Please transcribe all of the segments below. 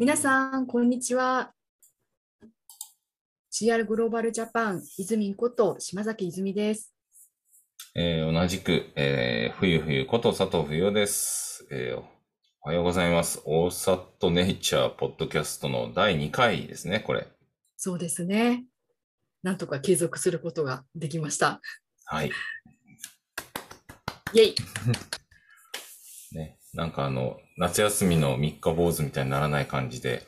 皆さん、こんにちは。CR グローバルジャパン、泉こと島崎泉です。えー同じく、えー、冬冬こと佐藤冬です、えーおはようございます。オーサットネイチャーポッドキャストの第2回ですね、これ。そうですね。なんとか継続することができました。はい。イェイ ね、なんかあの、夏休みの三日坊主みたいにならない感じで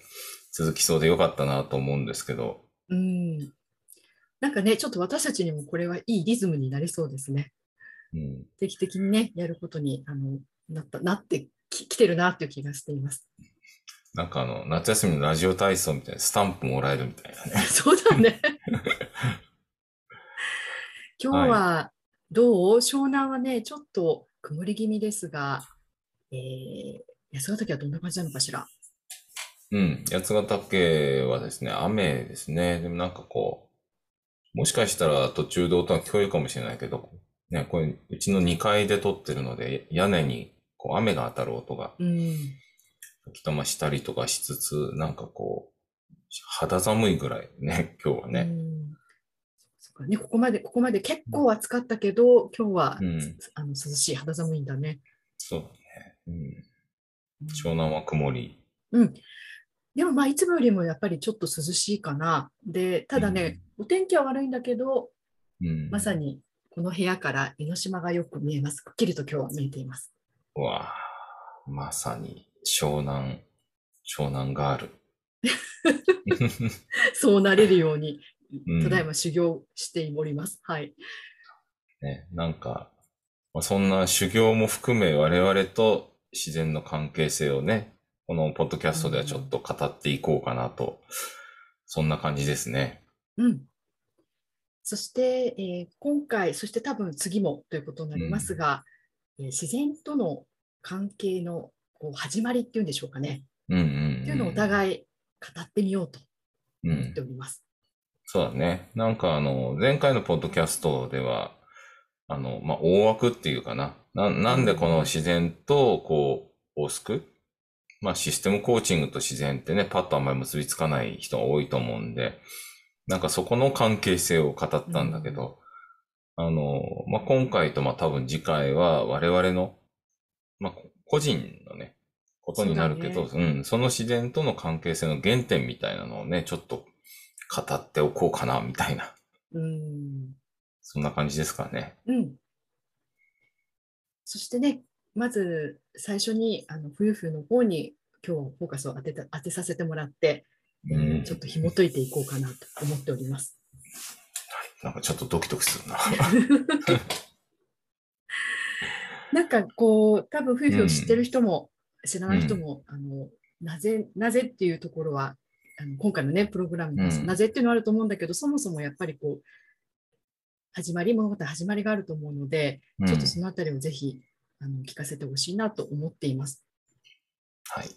続きそうでよかったなと思うんですけど、うん。なんかね、ちょっと私たちにもこれはいいリズムになりそうですね。うん、定期的にね、やることにあのなったなってききてるなっていう気がしています。なんかあの、夏休みのラジオ体操みたいなスタンプもらえるみたいなね。そうだね。今日はどう、湘南はね、ちょっと曇り気味ですが、えー、安ヶ岳はどんな感じなのかしら？うん、八ヶ岳はですね、雨ですね。でもなんかこう、もしかしたら途中で音が聞こえるかもしれないけど、ね、これ、うちの2階で撮ってるので、屋根にこう雨が当たる音がうん。吹き玉したりとかしつつ、なんかこう、肌寒いぐらいね、今日はうね。んそっかね、ここまで、ここまで結構暑かったけど、今日は、うんあの涼しい、肌寒いんだね。そうだね。うん。うん湘南は曇り。うん。でもまあ、いつもよりもやっぱりちょっと涼しいかな。で、ただね、お天気は悪いんだけど、うん。まさにこの部屋から江ノ島がよく見えます。くっきりと今日は見えています。うわあまさに湘南、湘南ガール。そうなれるようにうん、ただいま修行しております。はい。ね、なんか、まあ、そんな修行も含め我々と自然の関係性をね、このポッドキャストではちょっと語っていこうかなと、そんな感じですね。うん。そして、えー今回、そして多分次もということになりますが、えー自然との関係のこう始まりっていうんでしょうかね。うんうん、うん。っていうのをお互い語ってみようとうん思って。おります。そうだね。なんかあの、前回のポッドキャストでは、あの、まあ、大枠っていうかな。な、なんでこの自然と、こう、を救うまあ、システムコーチングと自然ってね、パッとあんまり結びつかない人が多いと思うんで、なんかそこの関係性を語ったんだけど、あの、まあ、今回とまあ、多分次回は我々の、まあ、個人のね、ことになるけど、そううだん、その自然との関係性の原点みたいなのをね、ちょっと語っておこうかな、みたいな。うん。そんな感じですかね。うん。そしてね、まず最初にあの夫婦の方に今日はフォーカスを当てた当てさせてもらって、えーうんちょっと紐解いていこうかなと思っております。なんかちょっとドキドキするな。なんかこう、多分夫婦を知ってる人も、知らない人も、あのなぜ、なぜっていうところは、あの今回のね、プログラムです、うんなぜっていうのはあると思うんだけど、そもそもやっぱりこう、始まり、物語始まりがあると思うので、うんちょっとそのあたりをぜひあの聞かせてほしいなと思っています。はい。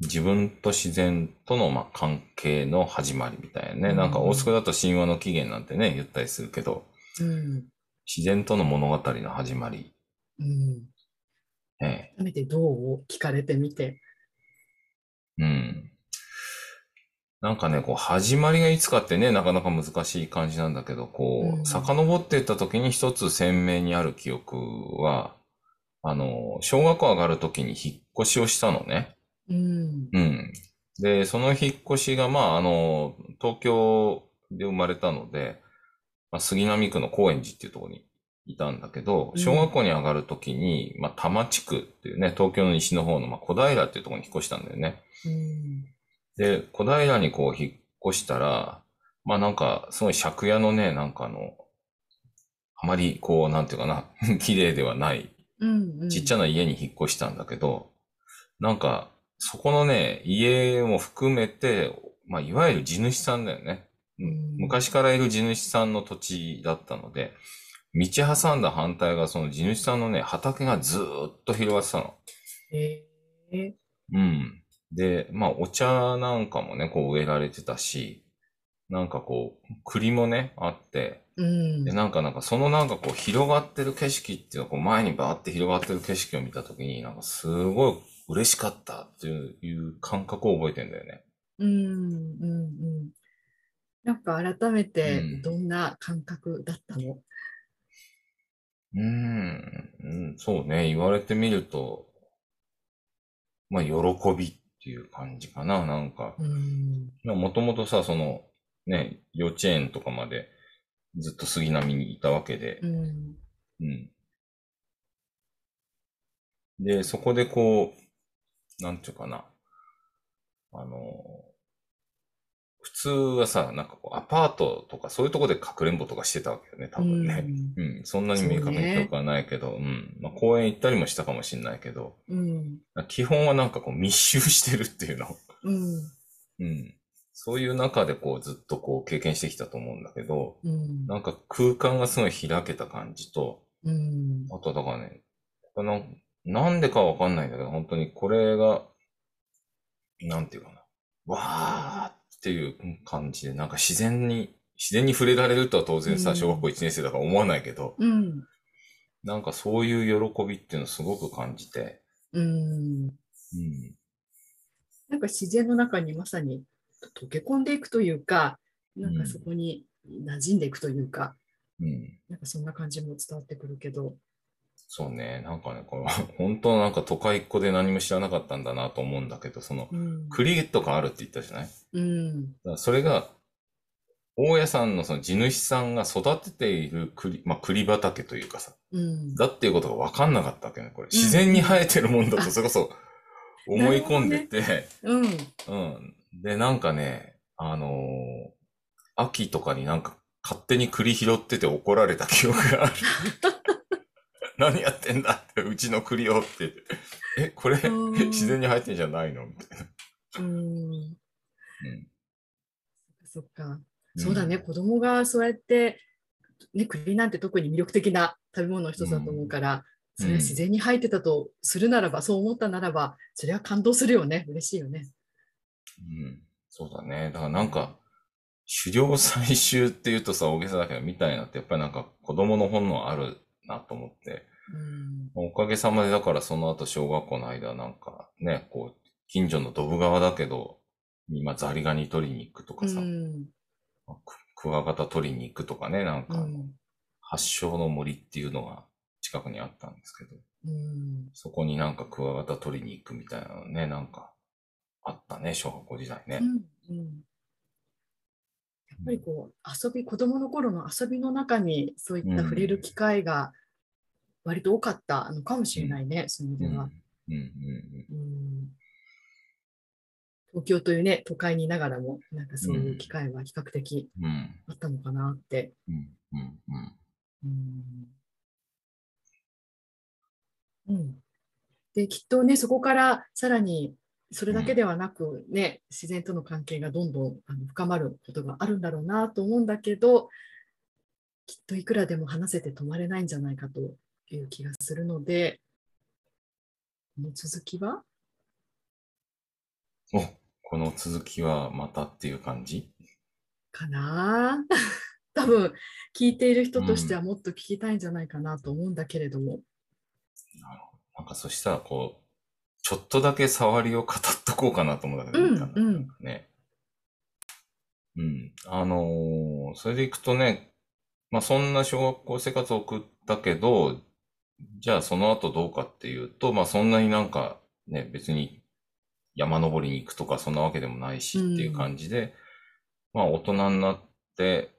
自分と自然とのまあ関係の始まりみたいなね。うんなんか大須だと神話の起源なんてね、言ったりするけど、うん。自然との物語の始まり。うん。え改めてどう？聞かれてみて。えうん。なんかね、こう、始まりがいつかってね、なかなか難しい感じなんだけど、こう遡っていった時に一つ鮮明にある記憶は、あの、小学校上がる時に引っ越しをしたのね。うん。うん。で、その引っ越しが、まあ、あの、東京で生まれたので、まあ、杉並区の高円寺っていうところにいたんだけど、うん小学校に上がるときに、まあ、多摩地区っていうね、東京の西の方の、まあ、小平っていうところに引っ越したんだよね。うん。で、小平にこう引っ越したら、まあなんか、すごい借家のね、なんかあの、あまりこう、なんていうかな、綺麗ではない。ちっちゃな家に引っ越したんだけど、なんか、そこのね、家も含めて、まあ、いわゆる地主さんだよね。うん昔からいる地主さんの土地だったので、道挟んだ反対がその地主さんのね、畑がずーっと広がってたの。えーうん。で、まあ、お茶なんかもね、こう植えられてたし、なんかこう、栗もね、あって、うんで、なんかなんかそのなんかこう広がってる景色っていうのをこう前にバーって広がってる景色を見たときに、なんかすごい嬉しかったっていう感覚を覚えてんだよね。うん、うん、うん。なんか改めてどんな感覚だったの、うーん、うん、そうね。言われてみると、まあ、喜びっていう感じかな。なんか、うん、もともとさ、その、ね、幼稚園とかまでずっと杉並にいたわけでう、ん、うん。で、そこでこう、なんていうかな。あの、普通はさ、なんかこう、アパートとかそういうとこでかくれんぼとかしてたわけよね、多分ね。うん、そんなに明確に記憶はないけど、うん。まあ、公園行ったりもしたかもしれないけど、うん、基本はなんかこう密集してるっていうの。うん、うん。そういう中でこうずっとこう経験してきたと思うんだけど、うん、なんか空間がすごい開けた感じと、うん、あとだからね、ななんでかわかんないんだけど、本当にこれが、なんていうかな、わーっていう感じで、なんか自然に、自然に触れられるとは当然さ、うん小学校1年生だから思わないけど、うん、なんかそういう喜びっていうのをすごく感じて、うん。うん。なんか自然の中にまさに溶け込んでいくというか、なんかそこに馴染んでいくというか、うん。なんかそんな感じも伝わってくるけど。そうね、なんかね、この、本当なんか都会っ子で何も知らなかったんだなと思うんだけど、その、うん、栗とかあるって言ったじゃない？だかうん、らそれが、大家さんのその地主さんが育てている栗、まあ栗畑というかさ、うん、だっていうことが分かんなかったわけね、これ。自然に生えてるもんだと、それこそ 思い込んでて、うん、うん。で、なんかね、あのー秋とかになんか勝手に栗拾ってて怒られた記憶がある。何やってんだって、うちの栗をって。え、これ、うん自然に生えてんじゃないの？みたいな。うん。うんそっか。そうだね、子供がそうやって、ね、栗なんて特に魅力的な食べ物の一つだと思うから、それは自然に生えてたとするならば、そう思ったならば、それは感動するよね。嬉しいよね。うん。そうだね。だからなんか、狩猟採集って言うとさ、大げさだけど、みたいなって、やっぱりなんか子供の本能あるなと思って。うん。おかげさまでだからその後小学校の間なんかね、こう、近所のドブ川だけど、今ザリガニ取りに行くとかさ、うん。ククワガタ取りに行くとかね、なんか、うん。発祥の森っていうのが近くにあったんですけど、うん。そこになんかクワガタ取りに行くみたいなのね、なんか、あったね、小学校時代ねう。ん。うん。やっぱりこう、遊び、子供の頃の遊びの中に、そういった触れる機会が割と多かったのかもしれないね、そういう意味では。東京というね、都会にいながらも、なんかそういう機会は比較的あったのかなって。うん、で、きっとね、そこからさらにそれだけではなくね、自然との関係がどんどんあの深まることがあるんだろうなと思うんだけど、きっといくらでも話せて止まれないんじゃないかという気がするので、この続きは？お、この続きはまたっていう感じ？かな？多分聞いている人としてはもっと聞きたいんじゃないかなと思うんだけれども。なるほど。なんかそしたらこう、ちょっとだけ触りを語っとこうかなと思うんだけど、うんいいかなうんね。うん。あのーそれでいくとね、まあそんな小学校生活を送ったけど、じゃあその後どうかっていうと、まあそんなになんかね、別に山登りに行くとかそんなわけでもないしっていう感じで、まあ大人になって、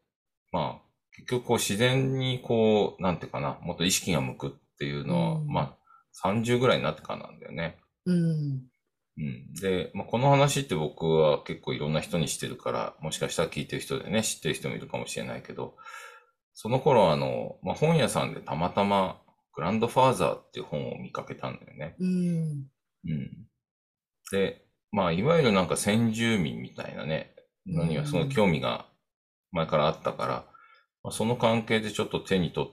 まあ結局こう自然にこう、なんていうかな、もっと意識が向くっていうのは、うんまあ30ぐらいになってからなんだよね。うん。うん。で、まあ、この話って僕は結構いろんな人にしてるから、もしかしたら聞いてる人でね、知ってる人もいるかもしれないけど、その頃あの、まあ、本屋さんでたまたまグランドファーザーっていう本を見かけたんだよね。うん。うん。で、まあ、いわゆるなんか先住民みたいなね、のにはすごい興味が前からあったから、まあ、その関係でちょっと手に取っ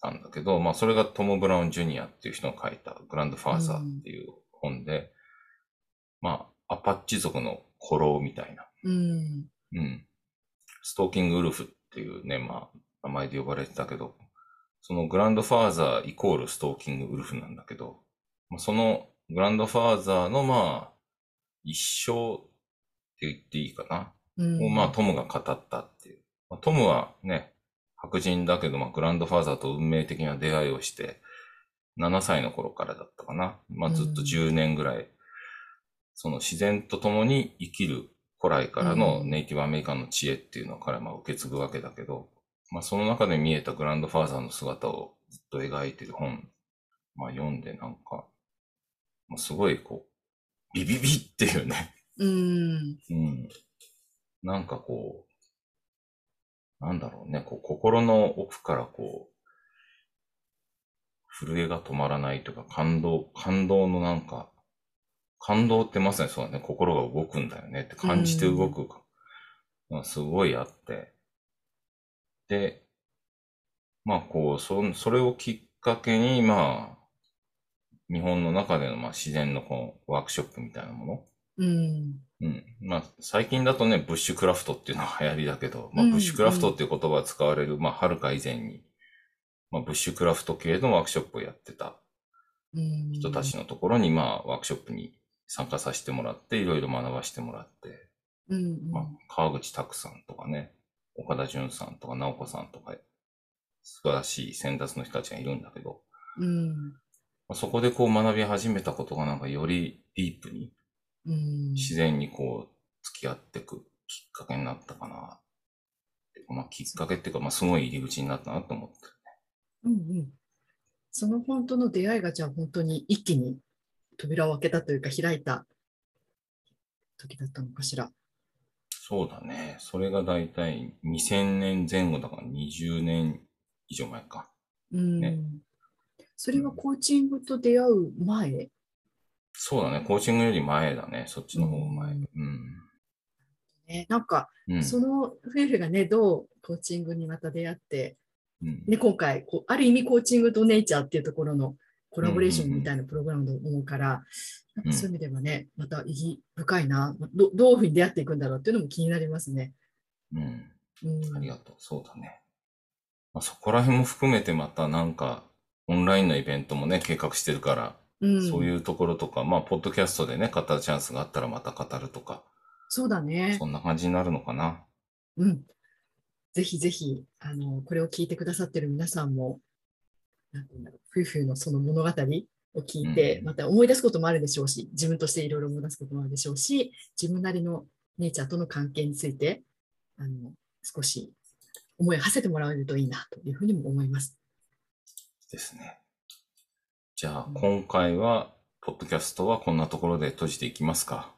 たんだけど、まあ、それがトム・ブラウン・ジュニアっていう人が書いたグランドファーザーっていう本で、まあ、アパッチ族の古老みたいな、うん。うん。ストーキングウルフっていうね、まあ、名前で呼ばれてたけど、そのグランドファーザーイコールストーキングウルフなんだけど、まあ、そのグランドファーザーのまあ、一生って言っていいかな。うんをまあ、トムが語ったっていう。まあトムはね、白人だけど、まあ、グランドファーザーと運命的な出会いをして、7歳の頃からだったかな。まあ、ずっとうん10年ぐらい、その自然と共に生きる古来からのうんネイティブアメリカンの知恵っていうのを彼はまあ受け継ぐわけだけど、まあ、その中で見えたグランドファーザーの姿をずっと描いてる本、まあ、読んでなんか、まあ、すごいこう、ビビビっていうね。うん。うん。なんかこう、なんだろうね、こう心の奥からこう、震えが止まらないとか、感動、感動のなんか、感動ってまさにそうだね、心が動くんだよねって感じて動くのがすごいあって。で、まあこう、そ、それをきっかけに、まあ、日本の中でのまあ自然のこうワークショップみたいなもの、うん。うん。まあ、最近だとね、ブッシュクラフトっていうのが流行りだけど、まあ、うんブッシュクラフトっていう言葉が使われる、まあ、はるか以前に、まあ、ブッシュクラフト系のワークショップをやってたうん。人たちのところに、まあ、ワークショップに参加させてもらって、いろいろ学ばせてもらって、うん。うん。まあ、川口拓さんとかね、岡田純さんとか直子さんとか、素晴らしい先達の人たちがいるんだけど、うん。まあそこでこう学び始めたことがなんかよりディープにうん。自然にこう、付き合っていくきっかけになったかな。まあ、きっかけっていうか、まあ、すごい入り口になったなと思って。その本当の出会いがじゃあ本当に一気に扉を開けたというか開いた時だったのかしら？そうだね。それがだいたい2000年前後だから20年以上前か。うん。ねそれはコーチングと出会う前？そうだね。コーチングより前だね。そっちの方が前。ううんん。ね、なんか、うん。その夫婦がね、どうコーチングにまた出会って、うんね、今回こう、ある意味コーチングとネイチャーっていうところのコラボレーションみたいなプログラムだと思うから、なんかそういう意味ではね、また意義深いなど、どういうふうに出会っていくんだろうっていうのも気になりますね。うん。うん、ありがとう。そうだね。まあ、そこら辺も含めてまたなんか、オンラインのイベントもね、計画してるから、うん、そういうところとか、まあ、ポッドキャストでね、語るチャンスがあったらまた語るとか、そうだね。そんな感じになるのかな。うん。ぜひぜひ、あの、これを聞いてくださってる皆さんも、なんていうんだろう、夫婦のその物語を聞いて、うんまた思い出すこともあるでしょうし、自分としていろいろ思い出すこともあるでしょうし、自分なりのネイチャーとの関係について、あの、少し思いを馳せてもらえるといいなというふうにも思います。ですね。じゃあ、今回は、ポッドキャストはこんなところで閉じていきますか。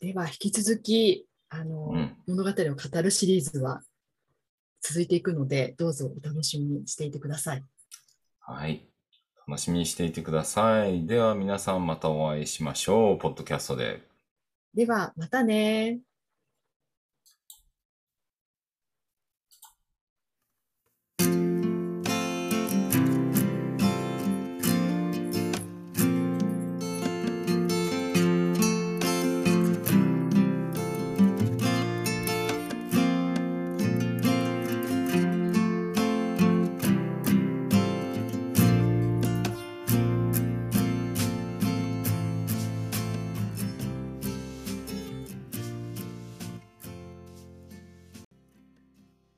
では、引き続き、あの、うん物語を語るシリーズは続いていくので、どうぞお楽しみにしていてください。はい。楽しみにしていてください。では皆さんまたお会いしましょう。ポッドキャストで。では、またね